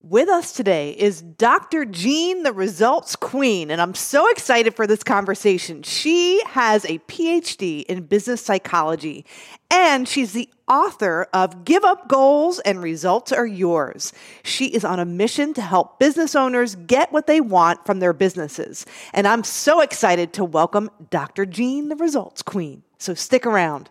With us today is Dr. Jean, the results queen, and I'm so excited for this conversation. She has a PhD in business psychology, and she's the author of Give Up Goals and Results Are Yours. She is on a mission to help business owners get what they want from their businesses. And I'm so excited to welcome Dr. Jean, the results queen. So stick around.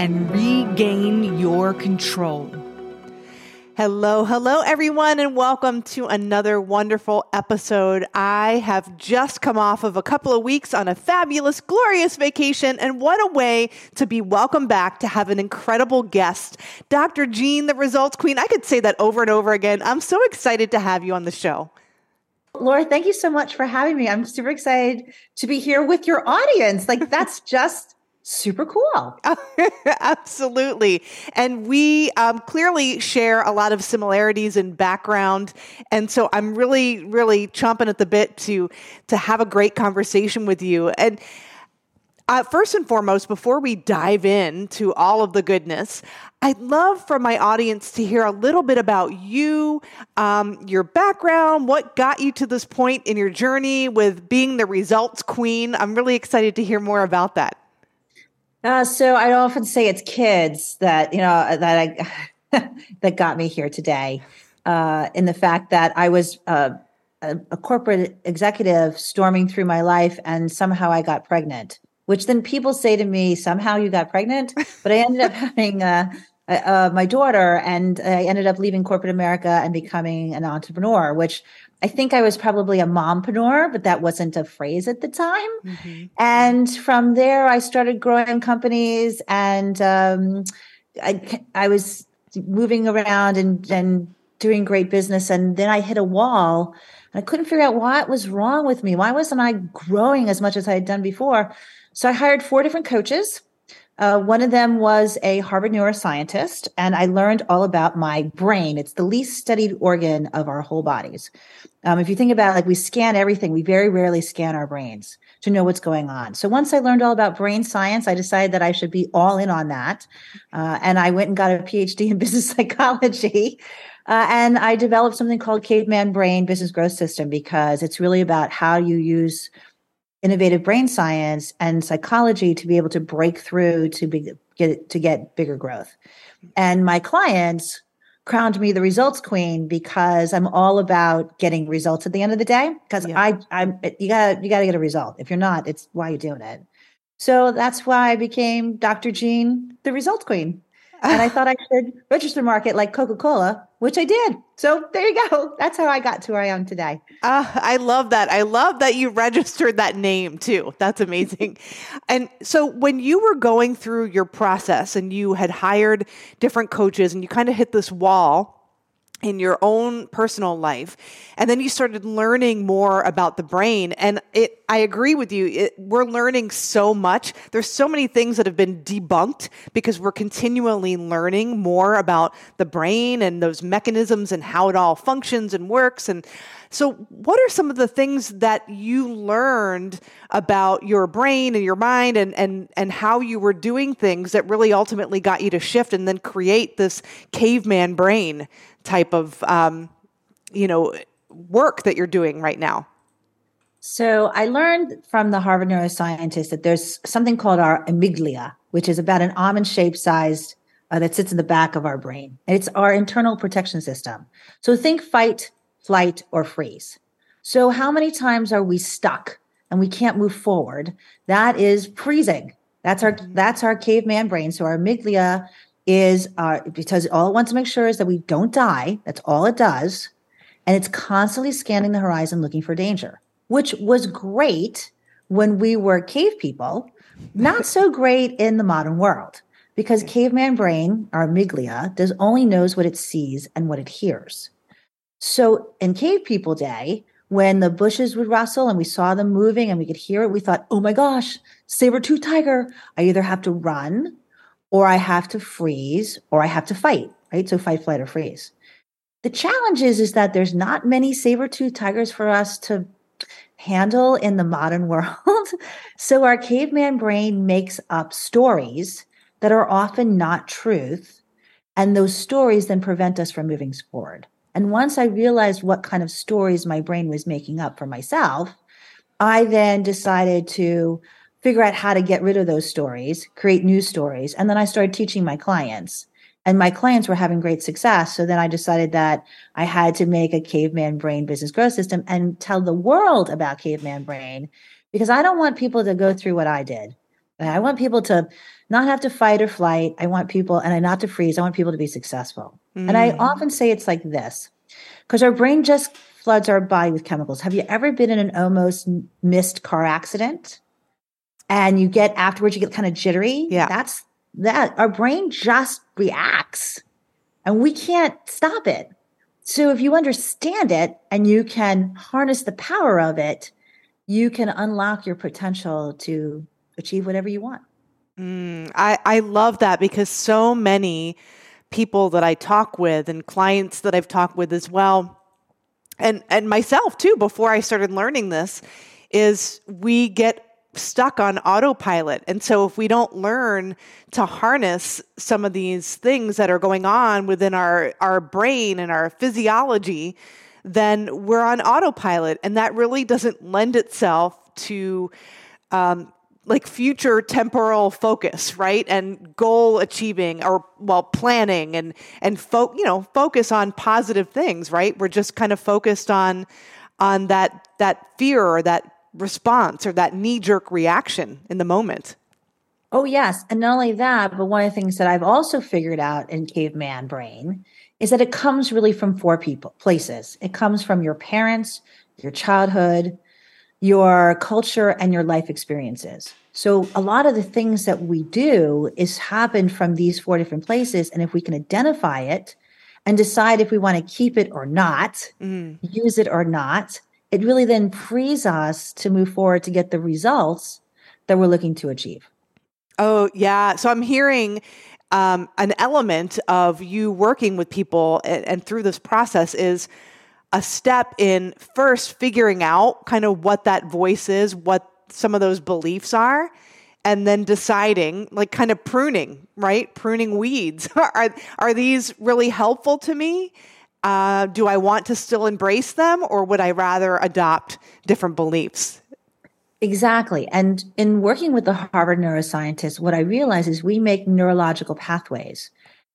and regain your control. Hello, hello, everyone, and welcome to another wonderful episode. I have just come off of a couple of weeks on a fabulous, glorious vacation, and what a way to be welcomed back to have an incredible guest, Dr. Jean, the results queen. I could say that over and over again. I'm so excited to have you on the show. Laura, thank you so much for having me. I'm super excited to be here with your audience. Like, that's just super cool. Absolutely. And we um, clearly share a lot of similarities in background. And so I'm really, really chomping at the bit to, to have a great conversation with you. And uh, first and foremost, before we dive in to all of the goodness, I'd love for my audience to hear a little bit about you, um, your background, what got you to this point in your journey with being the results queen. I'm really excited to hear more about that. Uh, so I often say it's kids that you know that I that got me here today. Uh, in the fact that I was uh, a, a, corporate executive storming through my life, and somehow I got pregnant. Which then people say to me, "Somehow you got pregnant," but I ended up having uh, uh, my daughter, and I ended up leaving corporate America and becoming an entrepreneur. Which I think I was probably a mompreneur, but that wasn't a phrase at the time. Mm-hmm. And from there, I started growing companies, and um, I I was moving around and and doing great business, and then I hit a wall. And I couldn't figure out what was wrong with me. Why wasn't I growing as much as I had done before? So I hired four different coaches uh, one of them was a Harvard neuroscientist, and I learned all about my brain. It's the least studied organ of our whole bodies. Um, if you think about it, like we scan everything, we very rarely scan our brains to know what's going on. So once I learned all about brain science, I decided that I should be all in on that. Uh, and I went and got a PhD in business psychology. Uh, and I developed something called Caveman Brain Business Growth System because it's really about how you use innovative brain science and psychology to be able to break through to be, get to get bigger growth. And my clients crowned me the results queen because I'm all about getting results at the end of the day. Because yeah. I, I'm you got you got to get a result. If you're not, it's why you're doing it. So that's why I became Dr. Jean, the results queen and I thought I should register market like Coca Cola, which I did. So there you go. That's how I got to where I am today. Uh, I love that. I love that you registered that name too. That's amazing. and so when you were going through your process and you had hired different coaches and you kind of hit this wall in your own personal life and then you started learning more about the brain. And it i agree with you it, we're learning so much. There's so many things that have been debunked because we're continually learning more about the brain and those mechanisms and how it all functions and works. And so what are some of the things that you learned about your brain and your mind and and and how you were doing things that really ultimately got you to shift and then create this caveman brain type of um, you know work that you're doing right now? So I learned from the Harvard neuroscientist that there's something called our amygdala, which is about an almond shaped sized uh, that sits in the back of our brain. And it's our internal protection system. So think fight, flight, or freeze. So how many times are we stuck and we can't move forward? That is freezing. That's our that's our caveman brain. So our amygdala is uh, because all it wants to make sure is that we don't die. That's all it does. And it's constantly scanning the horizon looking for danger, which was great when we were cave people, not so great in the modern world because caveman brain, our amygdala, does only knows what it sees and what it hears. So in Cave People Day, when the bushes would rustle and we saw them moving and we could hear it, we thought, oh my gosh, saber tooth tiger. I either have to run or I have to freeze or I have to fight, right? So fight, flight, or freeze. The challenge is, is that there's not many saber tooth tigers for us to handle in the modern world. so our caveman brain makes up stories that are often not truth. And those stories then prevent us from moving forward. And once I realized what kind of stories my brain was making up for myself, I then decided to figure out how to get rid of those stories, create new stories. And then I started teaching my clients. And my clients were having great success. So then I decided that I had to make a caveman brain business growth system and tell the world about caveman brain because I don't want people to go through what I did. I want people to not have to fight or flight. I want people, and I not to freeze. I want people to be successful. Mm. And I mm. often say it's like this because our brain just floods our body with chemicals. Have you ever been in an almost missed car accident? And you get afterwards, you get kind of jittery. Yeah. That's that. Our brain just reacts and we can't stop it. So if you understand it and you can harness the power of it, you can unlock your potential to achieve whatever you want. Mm, I, I love that because so many people that I talk with and clients that I've talked with as well, and, and myself too, before I started learning this, is we get stuck on autopilot. And so if we don't learn to harness some of these things that are going on within our, our brain and our physiology, then we're on autopilot. And that really doesn't lend itself to um, like future temporal focus, right? And goal achieving or well planning and and fo- you know, focus on positive things, right? We're just kind of focused on on that that fear or that response or that knee jerk reaction in the moment. Oh yes, and not only that, but one of the things that I've also figured out in caveman brain is that it comes really from four people places. It comes from your parents, your childhood, your culture and your life experiences. So a lot of the things that we do is happen from these four different places. And if we can identify it and decide if we want to keep it or not, mm. use it or not, it really then frees us to move forward to get the results that we're looking to achieve. Oh, yeah. So I'm hearing um, an element of you working with people and, and through this process is a step in first figuring out kind of what that voice is, what some of those beliefs are, and then deciding, like kind of pruning, right? Pruning weeds. are, are these really helpful to me? Uh, do I want to still embrace them, or would I rather adopt different beliefs? Exactly. And in working with the Harvard neuroscientists, what I realize is we make neurological pathways.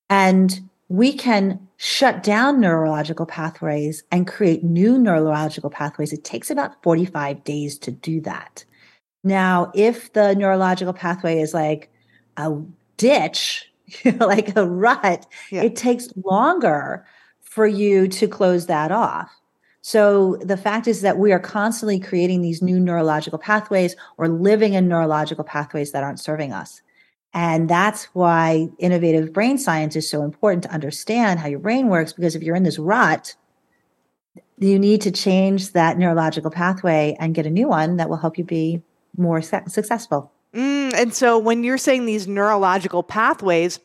And we can shut down neurological pathways and create new neurological pathways. It takes about 45 days to do that. Now, if the neurological pathway is like a ditch, like a rut, yeah. it takes longer for you to close that off. So the fact is that we are constantly creating these new neurological pathways or living in neurological pathways that aren't serving us. And that's why innovative brain science is so important to understand how your brain works. Because if you're in this rut, you need to change that neurological pathway and get a new one that will help you be more successful. Mm, and so when you're saying these neurological pathways,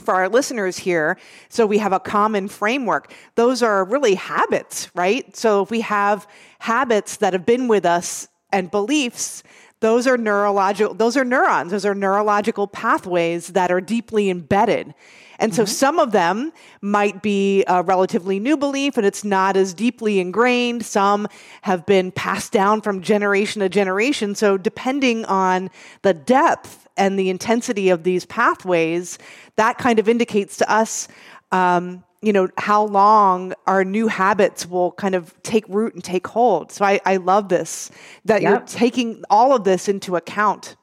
for our listeners here, so we have a common framework. Those are really habits, right? So if we have habits that have been with us and beliefs those are neurological those are neurons those are neurological pathways that are deeply embedded and so mm-hmm. some of them might be a relatively new belief and it's not as deeply ingrained some have been passed down from generation to generation so depending on the depth and the intensity of these pathways that kind of indicates to us um, you know how long our new habits will kind of take root and take hold. So i, I love this that yep. you're taking all of this into account.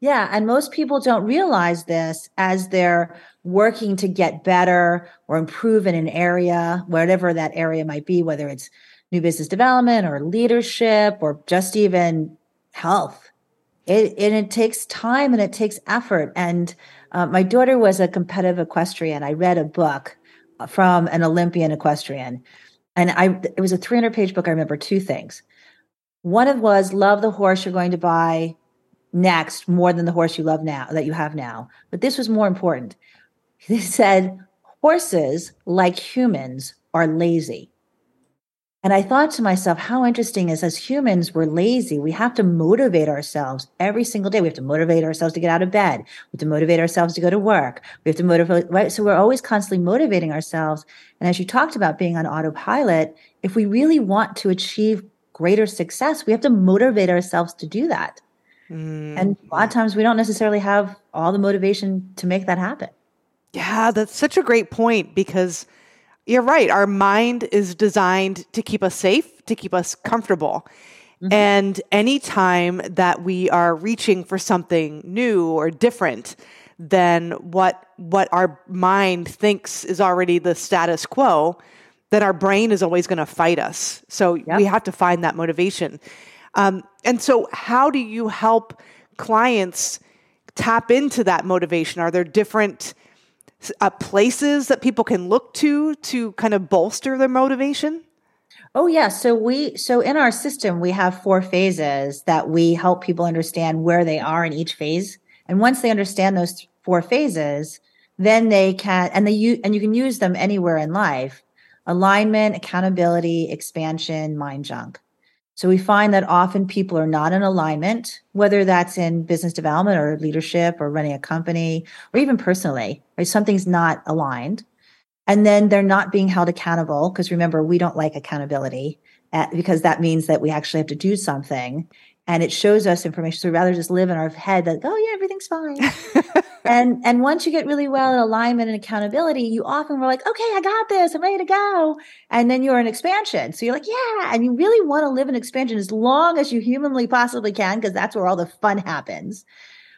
Yeah and most people don't realize this as they're working to get better or improve in an area whatever that area might be whether it's new business development or leadership or just even health it, and it takes time and it takes effort and uh, my daughter was a competitive equestrian i read a book from an Olympian equestrian. And I it was a 300 page book. I remember two things. One of was love the horse you're going to buy next more than the horse you love now that you have now. But this was more important. He said horses like humans are lazy. And I thought to myself, how interesting is as humans, we're lazy. We have to motivate ourselves every single day. We have to motivate ourselves to get out of bed. We have to motivate ourselves to go to work. We have to motivate, right? So we're always constantly motivating ourselves. And as you talked about being on autopilot, if we really want to achieve greater success, we have to motivate ourselves to do that. Mm. And a lot of times we don't necessarily have all the motivation to make that happen. Yeah, that's such a great point because you're right. Our mind is designed to keep us safe, to keep us comfortable. Mm-hmm. And anytime that we are reaching for something new or different than what what our mind thinks is already the status quo, then our brain is always going to fight us. So yep. we have to find that motivation. Um, and so, how do you help clients tap into that motivation? Are there different uh, places that people can look to to kind of bolster their motivation? Oh yeah, so we so in our system we have four phases that we help people understand where they are in each phase. And once they understand those four phases, then they can and they and you can use them anywhere in life. Alignment, accountability, expansion, mind junk. So we find that often people are not in alignment, whether that's in business development or leadership or running a company or even personally, right? Something's not aligned. And then they're not being held accountable because remember, we don't like accountability at, because that means that we actually have to do something and it shows us information. So we rather just live in our head that, oh yeah, everything's fine. and and once you get really well in alignment and accountability, you often were like, okay, I got this, I'm ready to go. And then you're in expansion. So you're like, yeah, and you really want to live in expansion as long as you humanly possibly can, because that's where all the fun happens.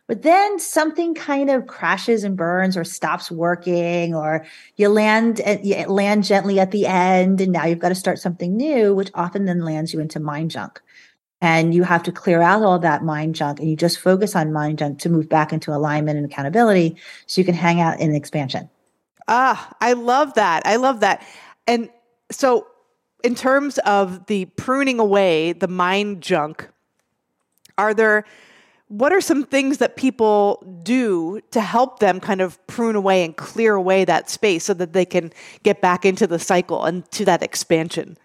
But then something kind of crashes and burns or stops working, or you land at, you land gently at the end, and now you've got to start something new, which often then lands you into mind junk and you have to clear out all that mind junk and you just focus on mind junk to move back into alignment and accountability so you can hang out in expansion. Ah i love that. I love that. And so in terms of the pruning away the mind junk are there what are some things that people do to help them kind of prune away and clear away that space so that they can get back into the cycle and to that expansion?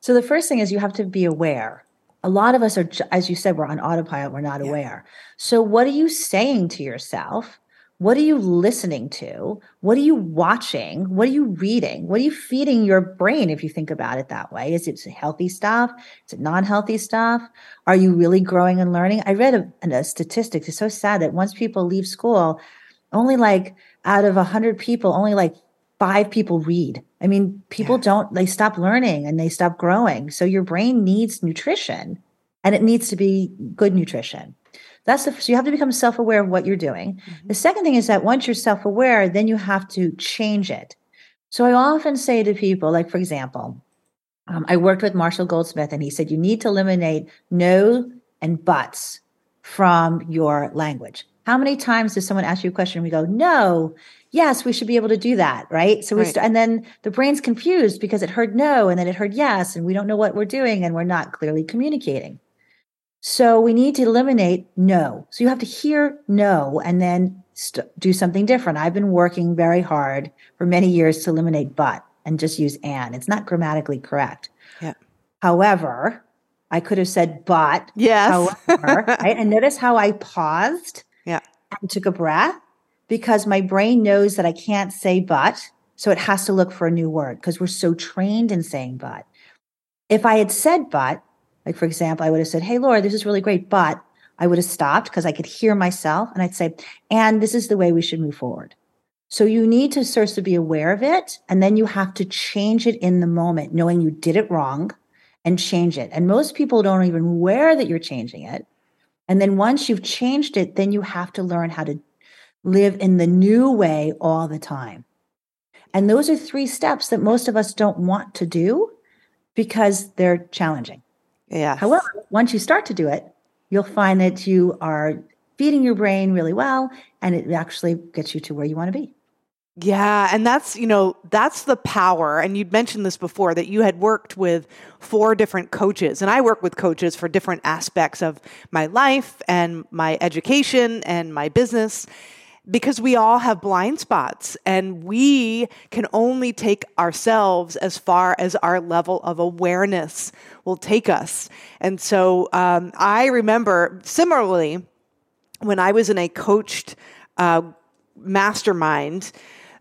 So the first thing is you have to be aware a lot of us are as you said we're on autopilot we're not yeah. aware. So what are you saying to yourself? What are you listening to? What are you watching? What are you reading? What are you feeding your brain if you think about it that way? Is it healthy stuff? Is it non-healthy stuff? Are you really growing and learning? I read a, a statistic it's so sad that once people leave school only like out of 100 people only like five people read. I mean, people yeah. don't, they stop learning and they stop growing. So your brain needs nutrition and it needs to be good nutrition. That's the, so you have to become self aware of what you're doing. Mm-hmm. The second thing is that once you're self aware, then you have to change it. So I often say to people, like, for example, um, I worked with Marshall Goldsmith and he said, you need to eliminate no and buts from your language. How many times does someone ask you a question and we go, no, yes, we should be able to do that, right? So we right. st- and then the brain's confused because it heard no and then it heard yes, and we don't know what we're doing and we're not clearly communicating. So we need to eliminate no. So you have to hear no and then st- do something different. I've been working very hard for many years to eliminate but and just use and. It's not grammatically correct. Yeah. However, I could have said but. Yes. However, right? And notice how I paused. Yeah. And took a breath because my brain knows that I can't say but. So it has to look for a new word because we're so trained in saying but. If I had said but, like for example, I would have said, Hey, Laura, this is really great, but I would have stopped because I could hear myself and I'd say, and this is the way we should move forward. So you need to start to be aware of it and then you have to change it in the moment, knowing you did it wrong and change it. And most people don't even aware that you're changing it. And then once you've changed it, then you have to learn how to live in the new way all the time. And those are three steps that most of us don't want to do because they're challenging. Yeah. However, once you start to do it, you'll find that you are feeding your brain really well and it actually gets you to where you want to be. Yeah, and that's, you know, that's the power. And you'd mentioned this before that you had worked with four different coaches. And I work with coaches for different aspects of my life and my education and my business because we all have blind spots and we can only take ourselves as far as our level of awareness will take us. And so um, I remember similarly when I was in a coached uh, mastermind,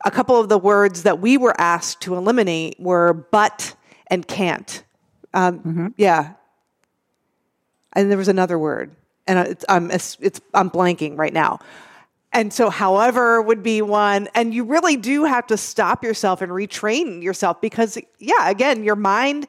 a couple of the words that we were asked to eliminate were but and can't. Um, mm-hmm. Yeah. And there was another word, and it's, it's, it's, I'm blanking right now. And so, however, would be one. And you really do have to stop yourself and retrain yourself because, yeah, again, your mind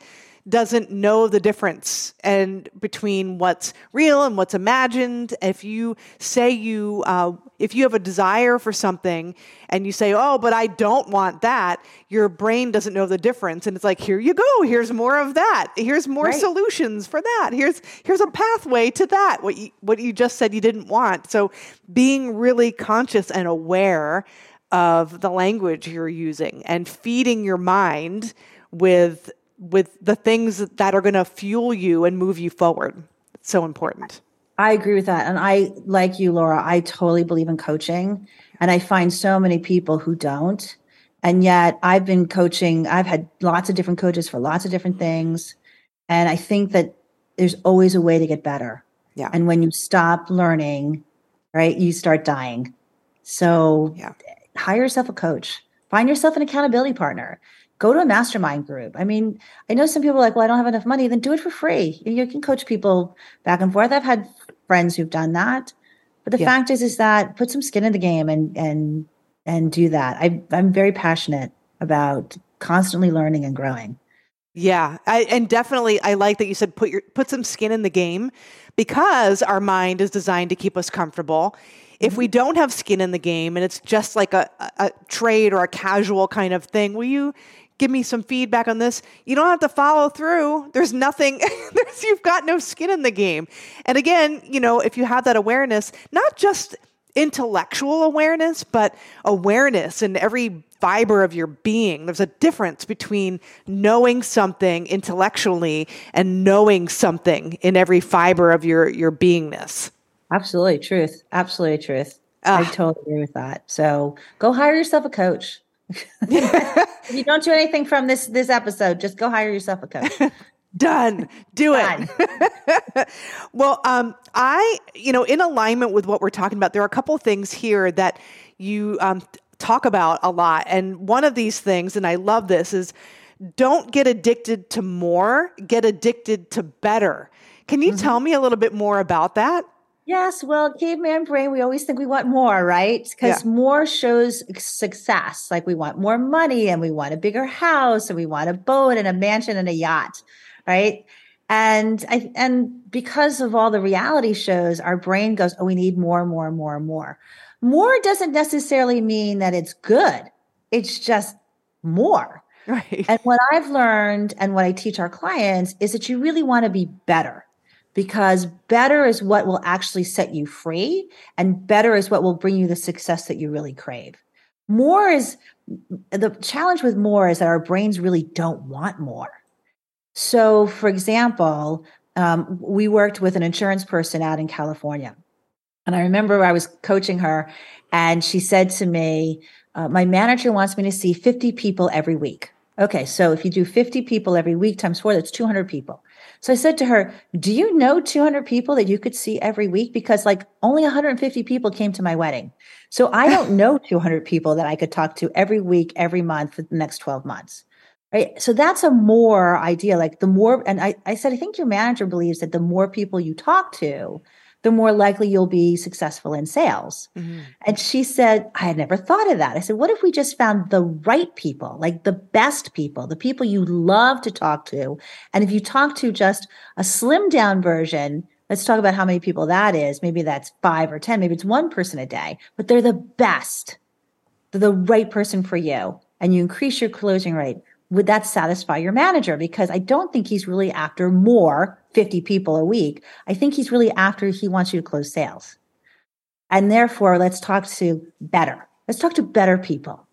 doesn't know the difference and between what's real and what's imagined. If you say you, uh, if you have a desire for something and you say, "Oh, but I don't want that," your brain doesn't know the difference, and it's like, "Here you go. Here's more of that. Here's more right. solutions for that. Here's here's a pathway to that. What you what you just said you didn't want." So, being really conscious and aware of the language you're using and feeding your mind with with the things that are going to fuel you and move you forward. It's so important. I agree with that. And I, like you, Laura, I totally believe in coaching. And I find so many people who don't. And yet I've been coaching, I've had lots of different coaches for lots of different things. And I think that there's always a way to get better. Yeah. And when you stop learning, right, you start dying. So yeah. hire yourself a coach, find yourself an accountability partner go to a mastermind group. I mean, I know some people are like, well, I don't have enough money. Then do it for free. You can coach people back and forth. I've had friends who've done that. But the yeah. fact is, is that put some skin in the game and and and do that. I, I'm very passionate about constantly learning and growing. Yeah, I, and definitely, I like that you said put your put some skin in the game because our mind is designed to keep us comfortable. If we mm-hmm. don't have skin in the game and it's just like a, a trade or a casual kind of thing, will you give me some feedback on this. You don't have to follow through. There's nothing, there's, you've got no skin in the game. And again, you know, if you have that awareness, not just intellectual awareness, but awareness in every fiber of your being. There's a difference between knowing something intellectually and knowing something in every fiber of your, your beingness. Absolutely truth. Absolutely truth. Uh, I totally agree with that. So go hire yourself a coach if you don't do anything from this this episode, just go hire yourself a coach. Done. Do Done. it. well, um, I, you know, in alignment with what we're talking about, there are a couple things here that you um, talk about a lot. And one of these things, and I love this, is don't get addicted to more, get addicted to better. Can you mm-hmm. tell me a little bit more about that? Yes, well, caveman brain, we always think we want more, right? Because yeah. more shows success. Like we want more money and we want a bigger house and we want a boat and a mansion and a yacht, right? And I and because of all the reality shows, our brain goes, "Oh, we need more, more, more, more." More doesn't necessarily mean that it's good. It's just more. Right. And what I've learned and what I teach our clients is that you really want to be better because better is what will actually set you free and better is what will bring you the success that you really crave. More is the challenge with more is that our brains really don't want more. So, for example, um, we worked with an insurance person out in California. And I remember I was coaching her, and she said to me, uh, My manager wants me to see 50 people every week. Okay, so if you do 50 people every week times four, that's 200 people. So I said to her, Do you know 200 people that you could see every week? Because like only 150 people came to my wedding. So I don't know 200 people that I could talk to every week, every month for the next 12 months. Right. So that's a more idea. Like the more, and I, I said, I think your manager believes that the more people you talk to, the more likely you'll be successful in sales. Mm-hmm. And she said, I had never thought of that. I said, what if we just found the right people, like the best people, the people you love to talk to? And if you talk to just a slim down version, let's talk about how many people that is. Maybe that's five or 10, maybe it's one person a day, but they're the best. They're the right person for you. And you increase your closing rate would that satisfy your manager? Because I don't think he's really after more 50 people a week. I think he's really after he wants you to close sales. And therefore, let's talk to better. Let's talk to better people.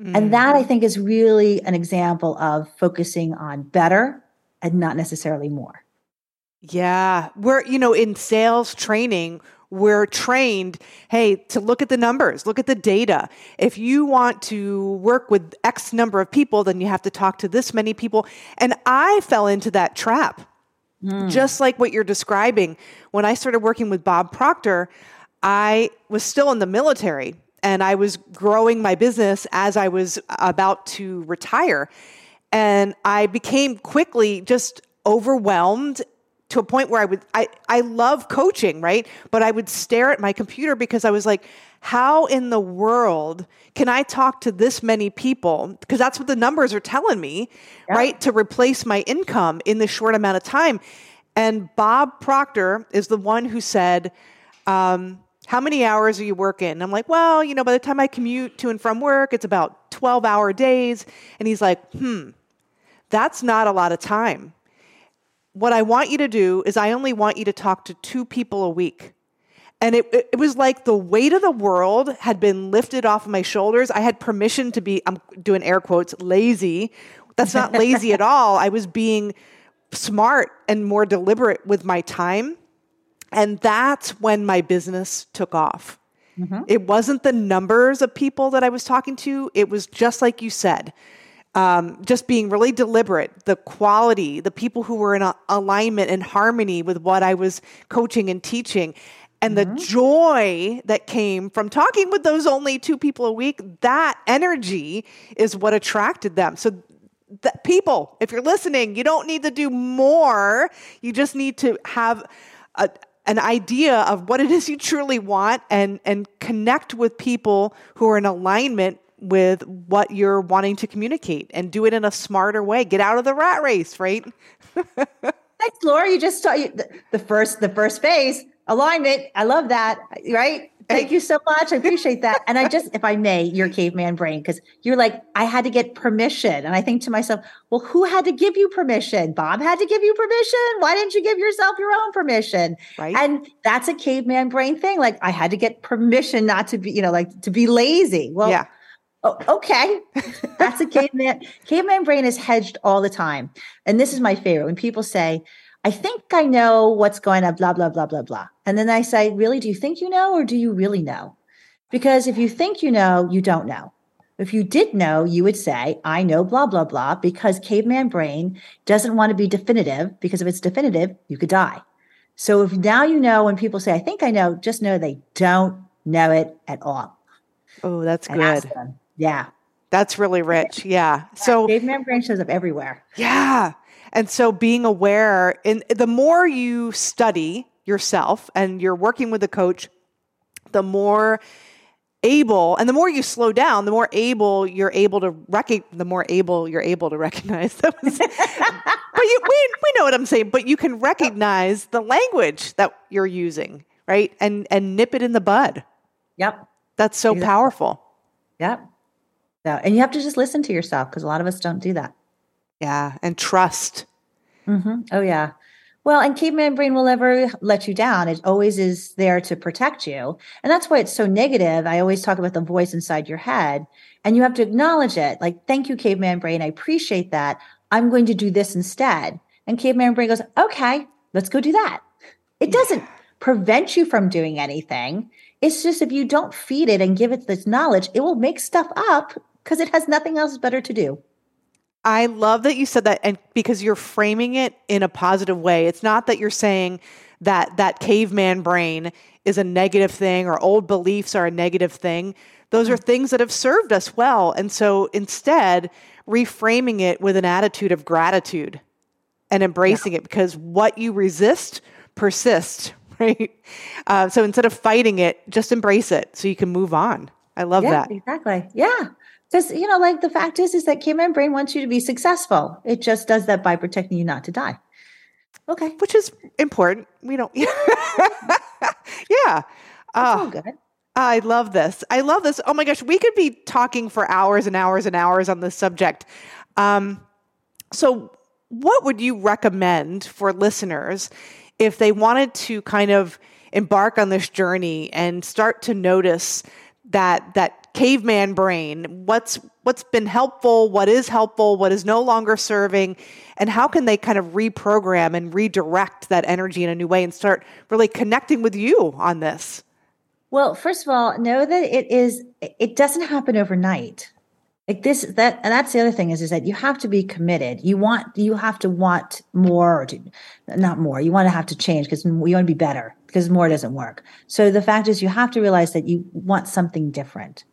Mm. And that I think is really an example of focusing on better and not necessarily more. Yeah. We're, you know, in sales training, we're trained, hey, to look at the numbers, look at the data. If you want to work with X number of people, then you have to talk to this many people. And I fell into that trap, mm. just like what you're describing. When I started working with Bob Proctor, I was still in the military and I was growing my business as I was about to retire. And I became quickly just overwhelmed to a point where I would I I love coaching, right? But I would stare at my computer because I was like, how in the world can I talk to this many people? Because that's what the numbers are telling me, yeah. right? To replace my income in this short amount of time. And Bob Proctor is the one who said, um, how many hours are you working? I'm like, well, you know, by the time I commute to and from work, it's about 12 hour days. And he's like, hmm, that's not a lot of time what I want you to do is I only want you to talk to two people a week. And it, it was like the weight of the world had been lifted off of my shoulders. I had permission to be, I'm doing air quotes, lazy. That's not lazy at all. I was being smart and more deliberate with my time. And that's when my business took off. Mm-hmm. It wasn't the numbers of people that I was talking to, it was just like you said um, just being really deliberate, the quality, the people who were in alignment and harmony with what I was coaching and teaching, and mm-hmm. the joy that came from talking with those only two people a week, that energy is what attracted them. So, that people, if you're listening, you don't need to do more. You just need to have a, an idea of what it is you truly want and and connect with people who are in alignment with what you're wanting to communicate and do it in a smarter way. Get out of the rat race, right? Thanks, Laura. You just saw the, the first the first phase alignment. I love that. Right. Thank you so much. I appreciate that. And I just, if I may, your caveman brain, because you're like, I had to get permission. And I think to myself, well, who had to give you permission? Bob had to give you permission. Why didn't you give yourself your own permission? Right. And that's a caveman brain thing. Like I had to get permission not to be, you know, like to be lazy. Well, yeah. Oh, okay. That's a caveman. caveman brain is hedged all the time. And this is my favorite when people say, I think I know what's going on, blah, blah, blah, blah, blah. And then I say, Really, do you think you know or do you really know? Because if you think you know, you don't know. If you did know, you would say, I know blah, blah, blah, because caveman brain doesn't want to be definitive, because if it's definitive, you could die. So if now you know when people say, I think I know, just know they don't know it at all. Oh, that's good. Yeah. That's really rich. Yeah. So caveman brain shows up everywhere. Yeah. And so being aware and the more you study yourself and you're working with a coach, the more able and the more you slow down, the more able you're able to recognize the more able you're able to recognize that was, but you, we, we know what I'm saying, but you can recognize the language that you're using, right? And and nip it in the bud. Yep. That's so exactly. powerful. Yep. So, and you have to just listen to yourself because a lot of us don't do that. Yeah, and trust. Mm-hmm. Oh yeah. Well, and caveman brain will never let you down. It always is there to protect you. And that's why it's so negative. I always talk about the voice inside your head, and you have to acknowledge it. Like, thank you, caveman brain. I appreciate that. I'm going to do this instead. And caveman brain goes, okay, let's go do that. It doesn't prevent you from doing anything. It's just if you don't feed it and give it this knowledge, it will make stuff up because it has nothing else better to do. I love that you said that and because you're framing it in a positive way. It's not that you're saying that that caveman brain is a negative thing or old beliefs are a negative thing. Those are things that have served us well. And so instead, reframing it with an attitude of gratitude and embracing yeah. it because what you resist persists, right? Uh, so instead of fighting it, just embrace it so you can move on. I love yeah, that. Exactly. Yeah. Because, you know, like the fact is, is that caveman brain wants you to be successful. It just does that by protecting you not to die. Okay. Which is important. We don't, yeah. Oh, good. I love this. I love this. Oh my gosh, we could be talking for hours and hours and hours on this subject. Um, so, what would you recommend for listeners if they wanted to kind of embark on this journey and start to notice that that caveman brain. What's what's been helpful, what is helpful, what is no longer serving, and how can they kind of reprogram and redirect that energy in a new way and start really connecting with you on this? Well, first of all, know that it is it doesn't happen overnight like this that and that's the other thing is is that you have to be committed you want you have to want more to, not more you want to have to change because you want to be better because more doesn't work so the fact is you have to realize that you want something different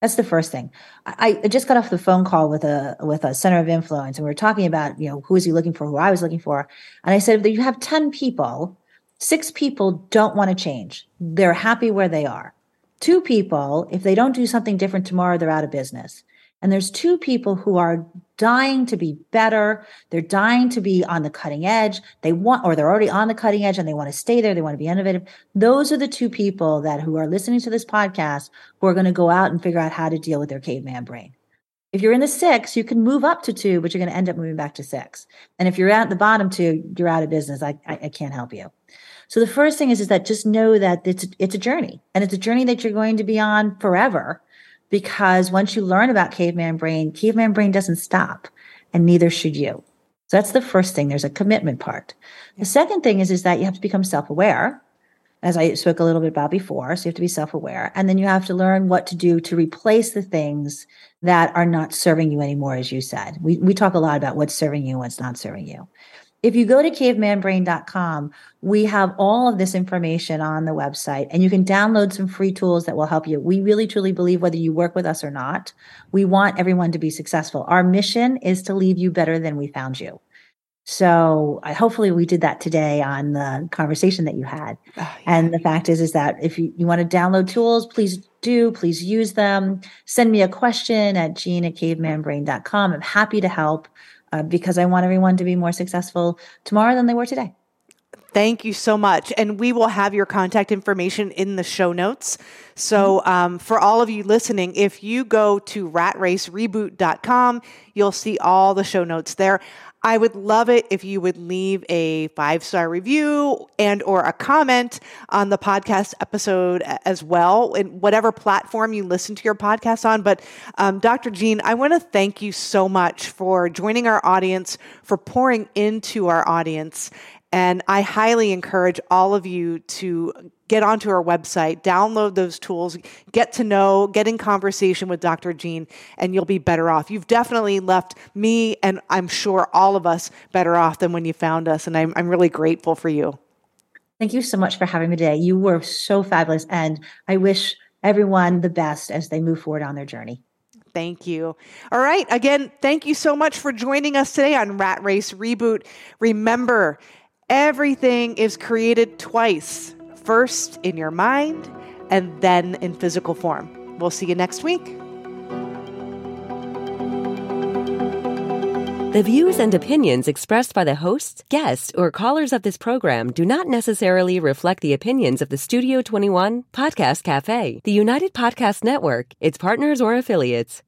that's the first thing. I, I just got off the phone call with a with a center of influence and we were talking about you know who is he looking for who i was looking for and i said that you have 10 people. Six people don't want to change. They're happy where they are. Two people if they don't do something different tomorrow they're out of business and there's two people who are dying to be better. They're dying to be on the cutting edge. They want, or they're already on the cutting edge and they want to stay there. They want to be innovative. Those are the two people that who are listening to this podcast who are going to go out and figure out how to deal with their caveman brain. If you're in the six, you can move up to two, but you're going to end up moving back to six. And if you're at the bottom two, you're out of business. I, I, I can't help you. So the first thing is, is that just know that it's, it's a journey and it's a journey that you're going to be on forever because once you learn about caveman brain, caveman brain doesn't stop and neither should you. So that's the first thing. There's a commitment part. The second thing is, is that you have to become self-aware, as I spoke a little bit about before. So you have to be self-aware. And then you have to learn what to do to replace the things that are not serving you anymore, as you said. We, we talk a lot about what's serving you and what's not serving you. If you go to cavemanbrain.com, we have all of this information on the website and you can download some free tools that will help you. We really truly believe whether you work with us or not, we want everyone to be successful. Our mission is to leave you better than we found you. So I, hopefully we did that today on the conversation that you had. Oh, yeah. And the fact is, is that if you, you want to download tools, please do, please use them. Send me a question at Jean at cavemanbrain.com. I'm happy to help uh, because I want everyone to be more successful tomorrow than they were today. Thank you so much. And we will have your contact information in the show notes. So, mm-hmm. um, for all of you listening, if you go to ratracereboot.com, you'll see all the show notes there. I would love it if you would leave a five star review and or a comment on the podcast episode as well in whatever platform you listen to your podcast on. But um, Dr. Jean, I want to thank you so much for joining our audience, for pouring into our audience, and I highly encourage all of you to get onto our website, download those tools, get to know, get in conversation with Dr. Jean, and you'll be better off. You've definitely left me and I'm sure all of us better off than when you found us. And I'm, I'm really grateful for you. Thank you so much for having me today. You were so fabulous. And I wish everyone the best as they move forward on their journey. Thank you. All right. Again, thank you so much for joining us today on Rat Race Reboot. Remember, Everything is created twice first in your mind and then in physical form. We'll see you next week. The views and opinions expressed by the hosts, guests, or callers of this program do not necessarily reflect the opinions of the Studio 21 Podcast Cafe, the United Podcast Network, its partners, or affiliates.